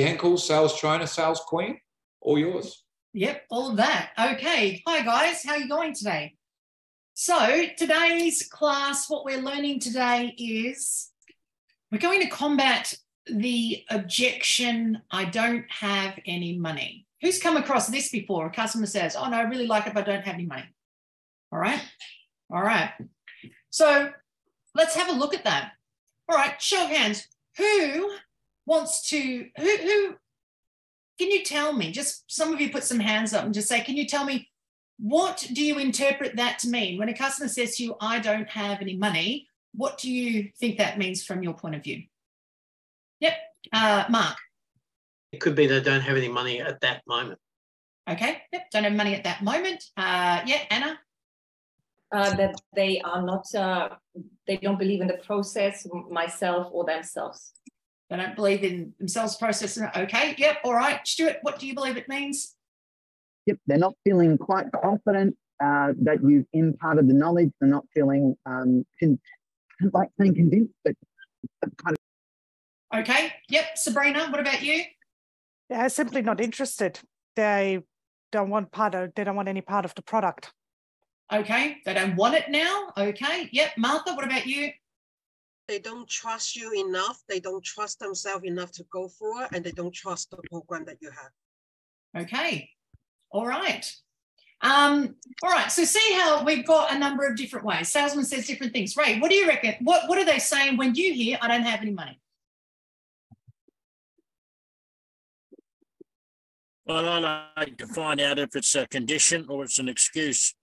Henkel, sales trainer, sales queen, all yours. Yep, all of that. Okay. Hi, guys. How are you going today? So, today's class, what we're learning today is we're going to combat the objection I don't have any money. Who's come across this before? A customer says, Oh, no, I really like it, but I don't have any money. All right. All right. So, let's have a look at that. All right. Show of hands. Who wants to, who, who, can you tell me? Just some of you put some hands up and just say, Can you tell me what do you interpret that to mean? When a customer says to you, I don't have any money, what do you think that means from your point of view? Yep. Uh, Mark. It could be they don't have any money at that moment. Okay. Yep. Don't have money at that moment. Uh, yeah. Anna. Uh, that they are not, uh, they don't believe in the process, myself or themselves. They don't believe in themselves process. Okay. Yep. All right. Stuart, what do you believe it means? Yep. They're not feeling quite confident uh, that you've imparted the knowledge. They're not feeling um, con- like saying convinced, but kind of. Okay. Yep. Sabrina, what about you? They're simply not interested. They don't want part of. They don't want any part of the product. Okay. They don't want it now. Okay. Yep. Martha, what about you? They don't trust you enough. They don't trust themselves enough to go for it, and they don't trust the program that you have. Okay. All right. Um, all right. So see how we've got a number of different ways. Salesman says different things. Ray, what do you reckon? What What are they saying when you hear I don't have any money? Well, I like to find out if it's a condition or it's an excuse.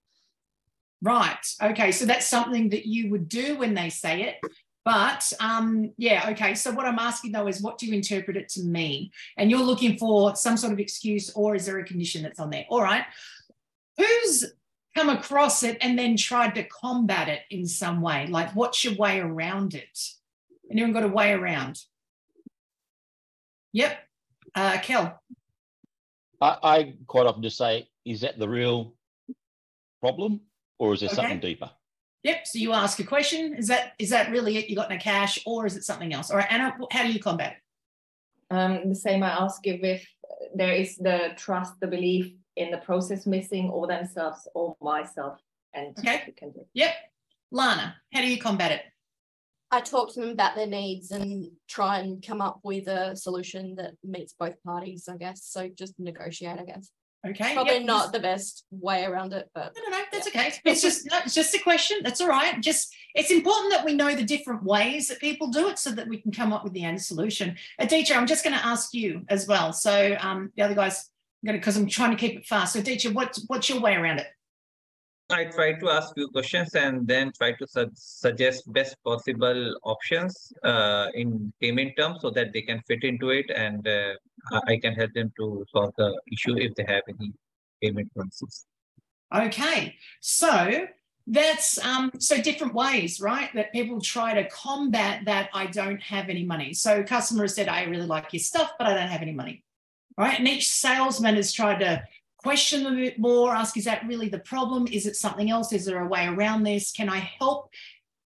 Right. Okay. So that's something that you would do when they say it. But um, yeah, okay. So what I'm asking though is what do you interpret it to mean? And you're looking for some sort of excuse or is there a condition that's on there? All right. Who's come across it and then tried to combat it in some way? Like what's your way around it? Anyone got a way around? Yep. Uh, Kel. I, I quite often just say, is that the real problem or is there okay. something deeper? Yep. So you ask a question. Is that is that really it? You got no cash, or is it something else? All right, Anna, how do you combat it? Um, the same. I ask if if there is the trust, the belief in the process missing, or themselves, or myself, and okay. You can do. Yep. Lana, how do you combat it? I talk to them about their needs and try and come up with a solution that meets both parties. I guess so. Just negotiate. I guess. Okay. Probably yep. not the best way around it, but no, no, no, that's yeah. okay. It's just no, it's just a question. That's all right. Just it's important that we know the different ways that people do it so that we can come up with the end solution. Aditya, I'm just going to ask you as well. So um, the other guys, I'm going to because I'm trying to keep it fast. So Aditya, what's what's your way around it? I try to ask few questions and then try to su- suggest best possible options uh, in payment terms so that they can fit into it and uh, I can help them to solve the issue if they have any payment process. Okay, so that's um, so different ways, right? That people try to combat that I don't have any money. So customer said, I really like your stuff, but I don't have any money. Right. And each salesman has tried to question a bit more, ask, is that really the problem? Is it something else? Is there a way around this? Can I help?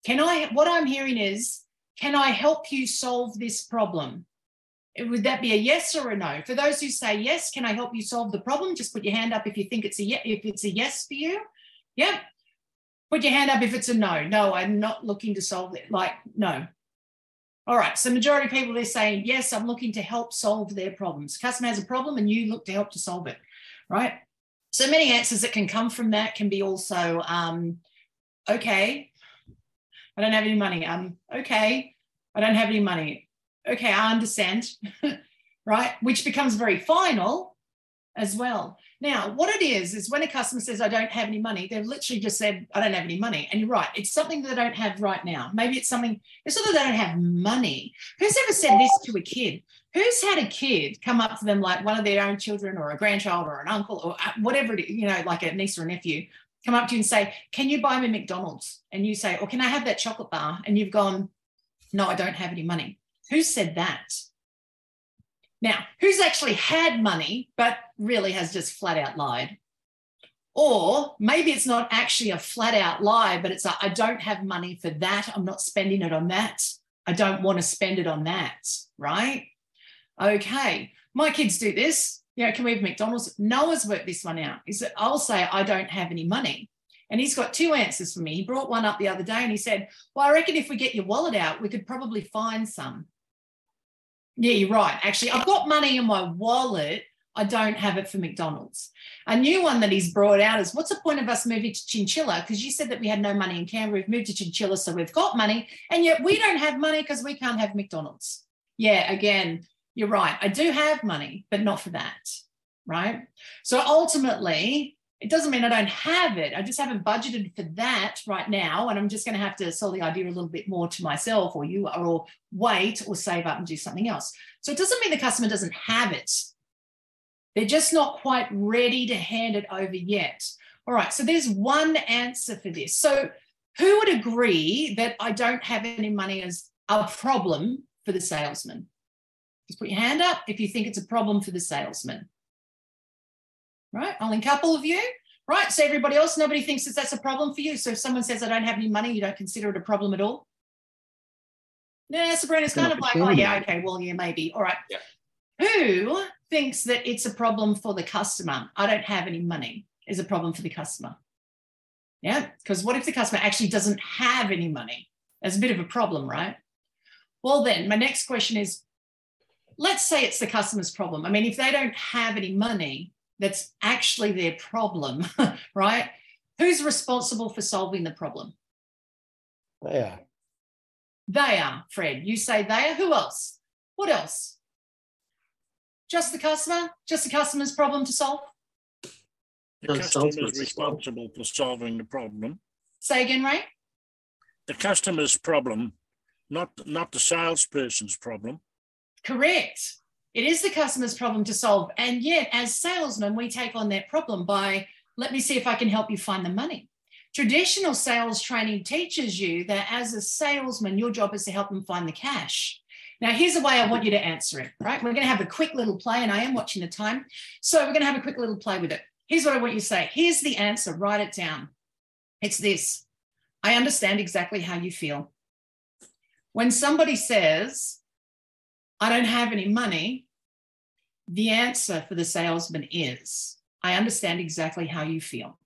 Can I, what I'm hearing is, can I help you solve this problem? Would that be a yes or a no? For those who say yes, can I help you solve the problem? Just put your hand up if you think it's a yes, if it's a yes for you. Yeah. Put your hand up if it's a no. No, I'm not looking to solve it. Like, no. All right. So majority of people they're saying, yes, I'm looking to help solve their problems. Customer has a problem and you look to help to solve it right? So many answers that can come from that can be also, um, okay, I don't have any money. Um, okay, I don't have any money. Okay, I understand, right? Which becomes very final as well. Now, what it is, is when a customer says, I don't have any money, they've literally just said, I don't have any money. And you're right, it's something they don't have right now. Maybe it's something, it's not that they don't have money. Who's ever said this to a kid? Who's had a kid come up to them, like one of their own children or a grandchild or an uncle or uh, whatever, it is, you know, like a niece or a nephew, come up to you and say, Can you buy me McDonald's? And you say, Or can I have that chocolate bar? And you've gone, No, I don't have any money. Who said that? Now, who's actually had money, but really has just flat out lied? Or maybe it's not actually a flat out lie, but it's a, I don't have money for that. I'm not spending it on that. I don't want to spend it on that, right? Okay, my kids do this. You know, can we have McDonald's? Noah's worked this one out. Is that I'll say I don't have any money. And he's got two answers for me. He brought one up the other day and he said, Well, I reckon if we get your wallet out, we could probably find some. Yeah, you're right. Actually, I've got money in my wallet. I don't have it for McDonald's. A new one that he's brought out is what's the point of us moving to Chinchilla? Because you said that we had no money in Canberra. We've moved to Chinchilla, so we've got money. And yet we don't have money because we can't have McDonald's. Yeah, again, you're right. I do have money, but not for that. Right. So ultimately, it doesn't mean I don't have it. I just haven't budgeted for that right now. And I'm just going to have to sell the idea a little bit more to myself or you or wait or save up and do something else. So it doesn't mean the customer doesn't have it. They're just not quite ready to hand it over yet. All right. So there's one answer for this. So who would agree that I don't have any money as a problem for the salesman? Just put your hand up if you think it's a problem for the salesman right? Only a couple of you, right? So everybody else, nobody thinks that that's a problem for you. So if someone says, I don't have any money, you don't consider it a problem at all? Yeah, Sabrina's kind of like, oh, yeah, okay, well, yeah, maybe. All right. Yeah. Who thinks that it's a problem for the customer? I don't have any money is a problem for the customer. Yeah, because what if the customer actually doesn't have any money? That's a bit of a problem, right? Well, then my next question is let's say it's the customer's problem. I mean, if they don't have any money, that's actually their problem, right? Who's responsible for solving the problem? They are. They are, Fred. You say they are. Who else? What else? Just the customer? Just the customer's problem to solve? The customer is responsible for solving the problem. Say again, Ray? The customer's problem, not, not the salesperson's problem. Correct. It is the customer's problem to solve. And yet, as salesmen, we take on that problem by, let me see if I can help you find the money. Traditional sales training teaches you that as a salesman, your job is to help them find the cash. Now, here's the way I want you to answer it, right? We're going to have a quick little play, and I am watching the time. So, we're going to have a quick little play with it. Here's what I want you to say. Here's the answer. Write it down. It's this I understand exactly how you feel. When somebody says, I don't have any money, the answer for the salesman is I understand exactly how you feel.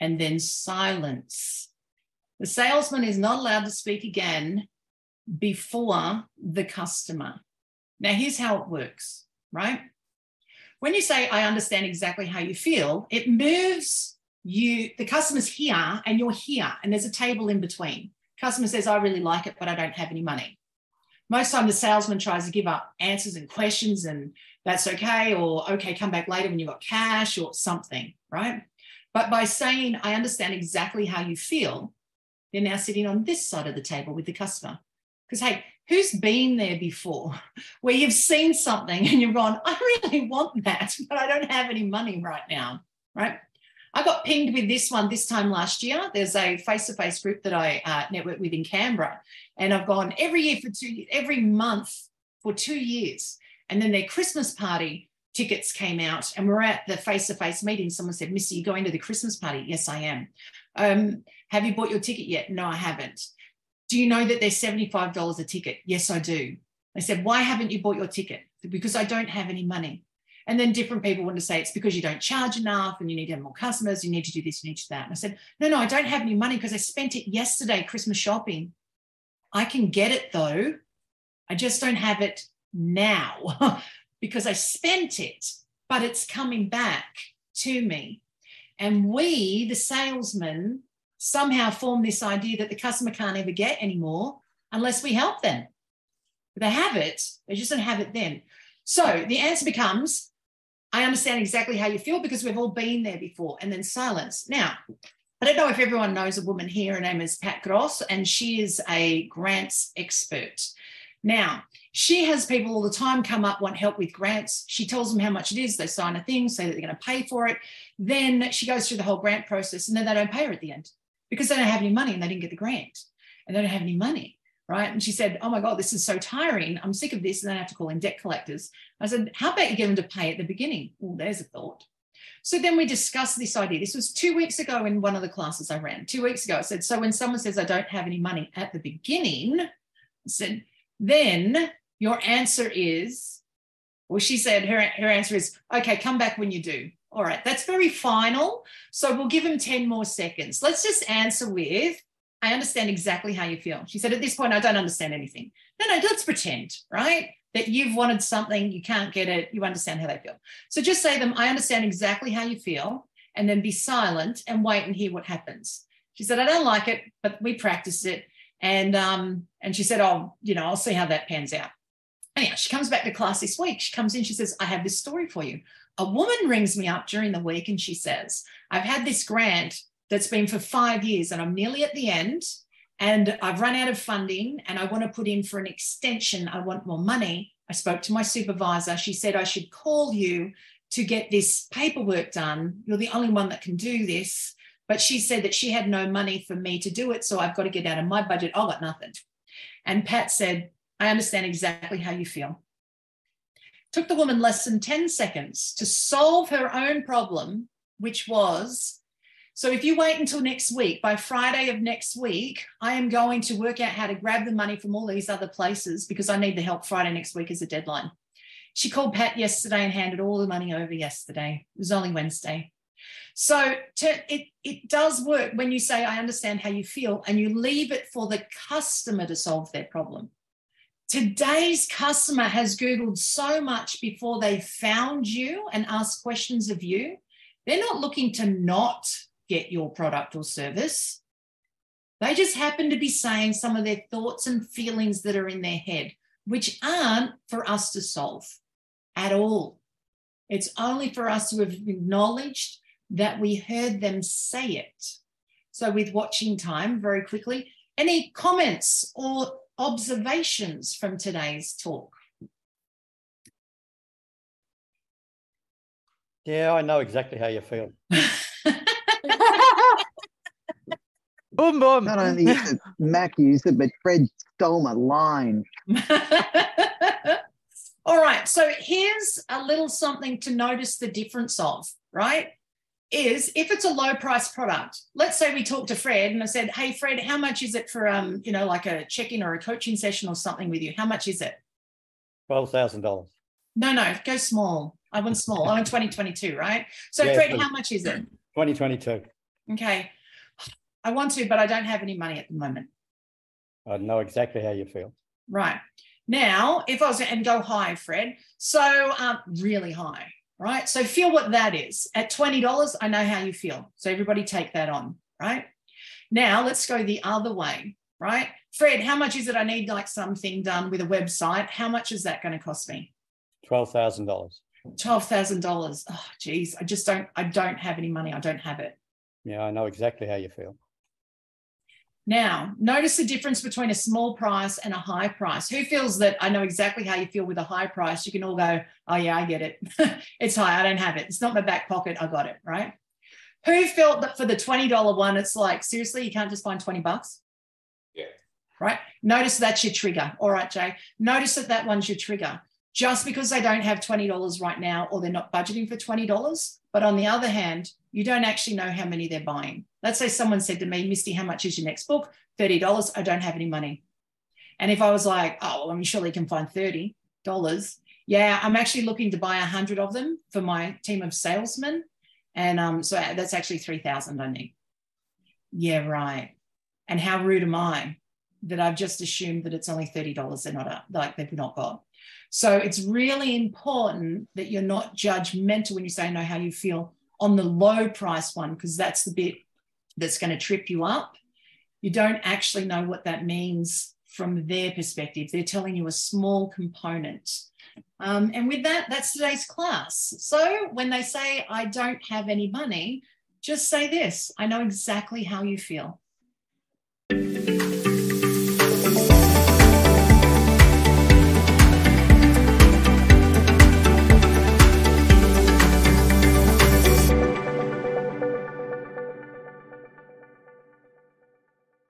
And then silence. The salesman is not allowed to speak again before the customer. Now, here's how it works, right? When you say, I understand exactly how you feel, it moves you, the customer's here and you're here, and there's a table in between. Customer says, I really like it, but I don't have any money most time the salesman tries to give up answers and questions and that's okay or okay come back later when you've got cash or something right? But by saying i understand exactly how you feel they're now sitting on this side of the table with the customer. Because hey who's been there before? Where you've seen something and you've gone i really want that but i don't have any money right now right I got pinged with this one this time last year. There's a face-to-face group that I uh, network with in Canberra, and I've gone every year for two, every month for two years. And then their Christmas party tickets came out, and we're at the face-to-face meeting. Someone said, "Misty, you going to the Christmas party?" Yes, I am. Um, have you bought your ticket yet? No, I haven't. Do you know that they're seventy-five dollars a ticket? Yes, I do. I said, "Why haven't you bought your ticket?" Because I don't have any money. And then different people want to say it's because you don't charge enough and you need to have more customers, you need to do this, you need to do that. And I said, no, no, I don't have any money because I spent it yesterday, Christmas shopping. I can get it though. I just don't have it now because I spent it, but it's coming back to me. And we, the salesmen, somehow form this idea that the customer can't ever get anymore unless we help them. They have it, they just don't have it then. So the answer becomes I understand exactly how you feel because we've all been there before. And then silence. Now, I don't know if everyone knows a woman here. Her name is Pat Gross, and she is a grants expert. Now, she has people all the time come up, want help with grants. She tells them how much it is. They sign a thing, say that they're going to pay for it. Then she goes through the whole grant process, and then they don't pay her at the end because they don't have any money and they didn't get the grant and they don't have any money right? And she said, Oh my God, this is so tiring. I'm sick of this. And then I have to call in debt collectors. I said, How about you get them to pay at the beginning? Well, there's a thought. So then we discussed this idea. This was two weeks ago in one of the classes I ran. Two weeks ago, I said, So when someone says, I don't have any money at the beginning, I said, then your answer is, Well, she said her, her answer is, okay, come back when you do. All right, that's very final. So we'll give him 10 more seconds. Let's just answer with, I understand exactly how you feel. She said, at this point, I don't understand anything. No, no, let's pretend, right? That you've wanted something, you can't get it, you understand how they feel. So just say them, I understand exactly how you feel, and then be silent and wait and hear what happens. She said, I don't like it, but we practiced it. And um, and she said, Oh, you know, I'll see how that pans out. Anyhow, she comes back to class this week. She comes in, she says, I have this story for you. A woman rings me up during the week and she says, I've had this grant that's been for five years and I'm nearly at the end and I've run out of funding and I want to put in for an extension. I want more money. I spoke to my supervisor. She said I should call you to get this paperwork done. You're the only one that can do this. But she said that she had no money for me to do it. So I've got to get out of my budget. I've got nothing. And Pat said, I understand exactly how you feel. Took the woman less than 10 seconds to solve her own problem, which was so if you wait until next week, by Friday of next week, I am going to work out how to grab the money from all these other places because I need the help Friday next week as a deadline. She called Pat yesterday and handed all the money over yesterday. It was only Wednesday. So to, it, it does work when you say, I understand how you feel, and you leave it for the customer to solve their problem. Today's customer has Googled so much before they found you and asked questions of you. They're not looking to not get your product or service. They just happen to be saying some of their thoughts and feelings that are in their head, which aren't for us to solve at all. It's only for us to have acknowledged that we heard them say it. So, with watching time, very quickly, any comments or observations from today's talk? Yeah, I know exactly how you feel. boom, boom. Not only is it Mac used it, but Fred stole my line. All right. So here's a little something to notice the difference of, right? Is if it's a low price product, let's say we talked to Fred and I said, Hey, Fred, how much is it for, um, you know, like a check in or a coaching session or something with you? How much is it? $12,000. No, no, go small. I want small. I want 2022, right? So, Yeah, Fred, how much is it? 2022. Okay. I want to, but I don't have any money at the moment. I know exactly how you feel. Right. Now, if I was and go high, Fred, so um, really high, right? So feel what that is. At $20, I know how you feel. So everybody take that on, right? Now let's go the other way, right? Fred, how much is it? I need like something done with a website. How much is that going to cost me? $12,000. Twelve thousand dollars. Oh, geez, I just don't. I don't have any money. I don't have it. Yeah, I know exactly how you feel. Now, notice the difference between a small price and a high price. Who feels that I know exactly how you feel with a high price? You can all go, oh, yeah, I get it. it's high. I don't have it. It's not my back pocket. I got it. Right. Who felt that for the $20 one, it's like, seriously, you can't just find 20 bucks? Yeah. Right. Notice that's your trigger. All right, Jay. Notice that that one's your trigger. Just because they don't have $20 right now or they're not budgeting for $20. But on the other hand, you don't actually know how many they're buying. Let's say someone said to me, Misty, how much is your next book? $30. I don't have any money. And if I was like, oh, well, I mean, surely you can find $30. Yeah, I'm actually looking to buy 100 of them for my team of salesmen. And um, so that's actually 3,000 I need. Yeah, right. And how rude am I that I've just assumed that it's only $30 they're not up, like they've not got. So it's really important that you're not judgmental when you say no, how you feel on the low price one, because that's the bit that's going to trip you up. You don't actually know what that means from their perspective. They're telling you a small component. Um, and with that, that's today's class. So when they say, I don't have any money, just say this I know exactly how you feel.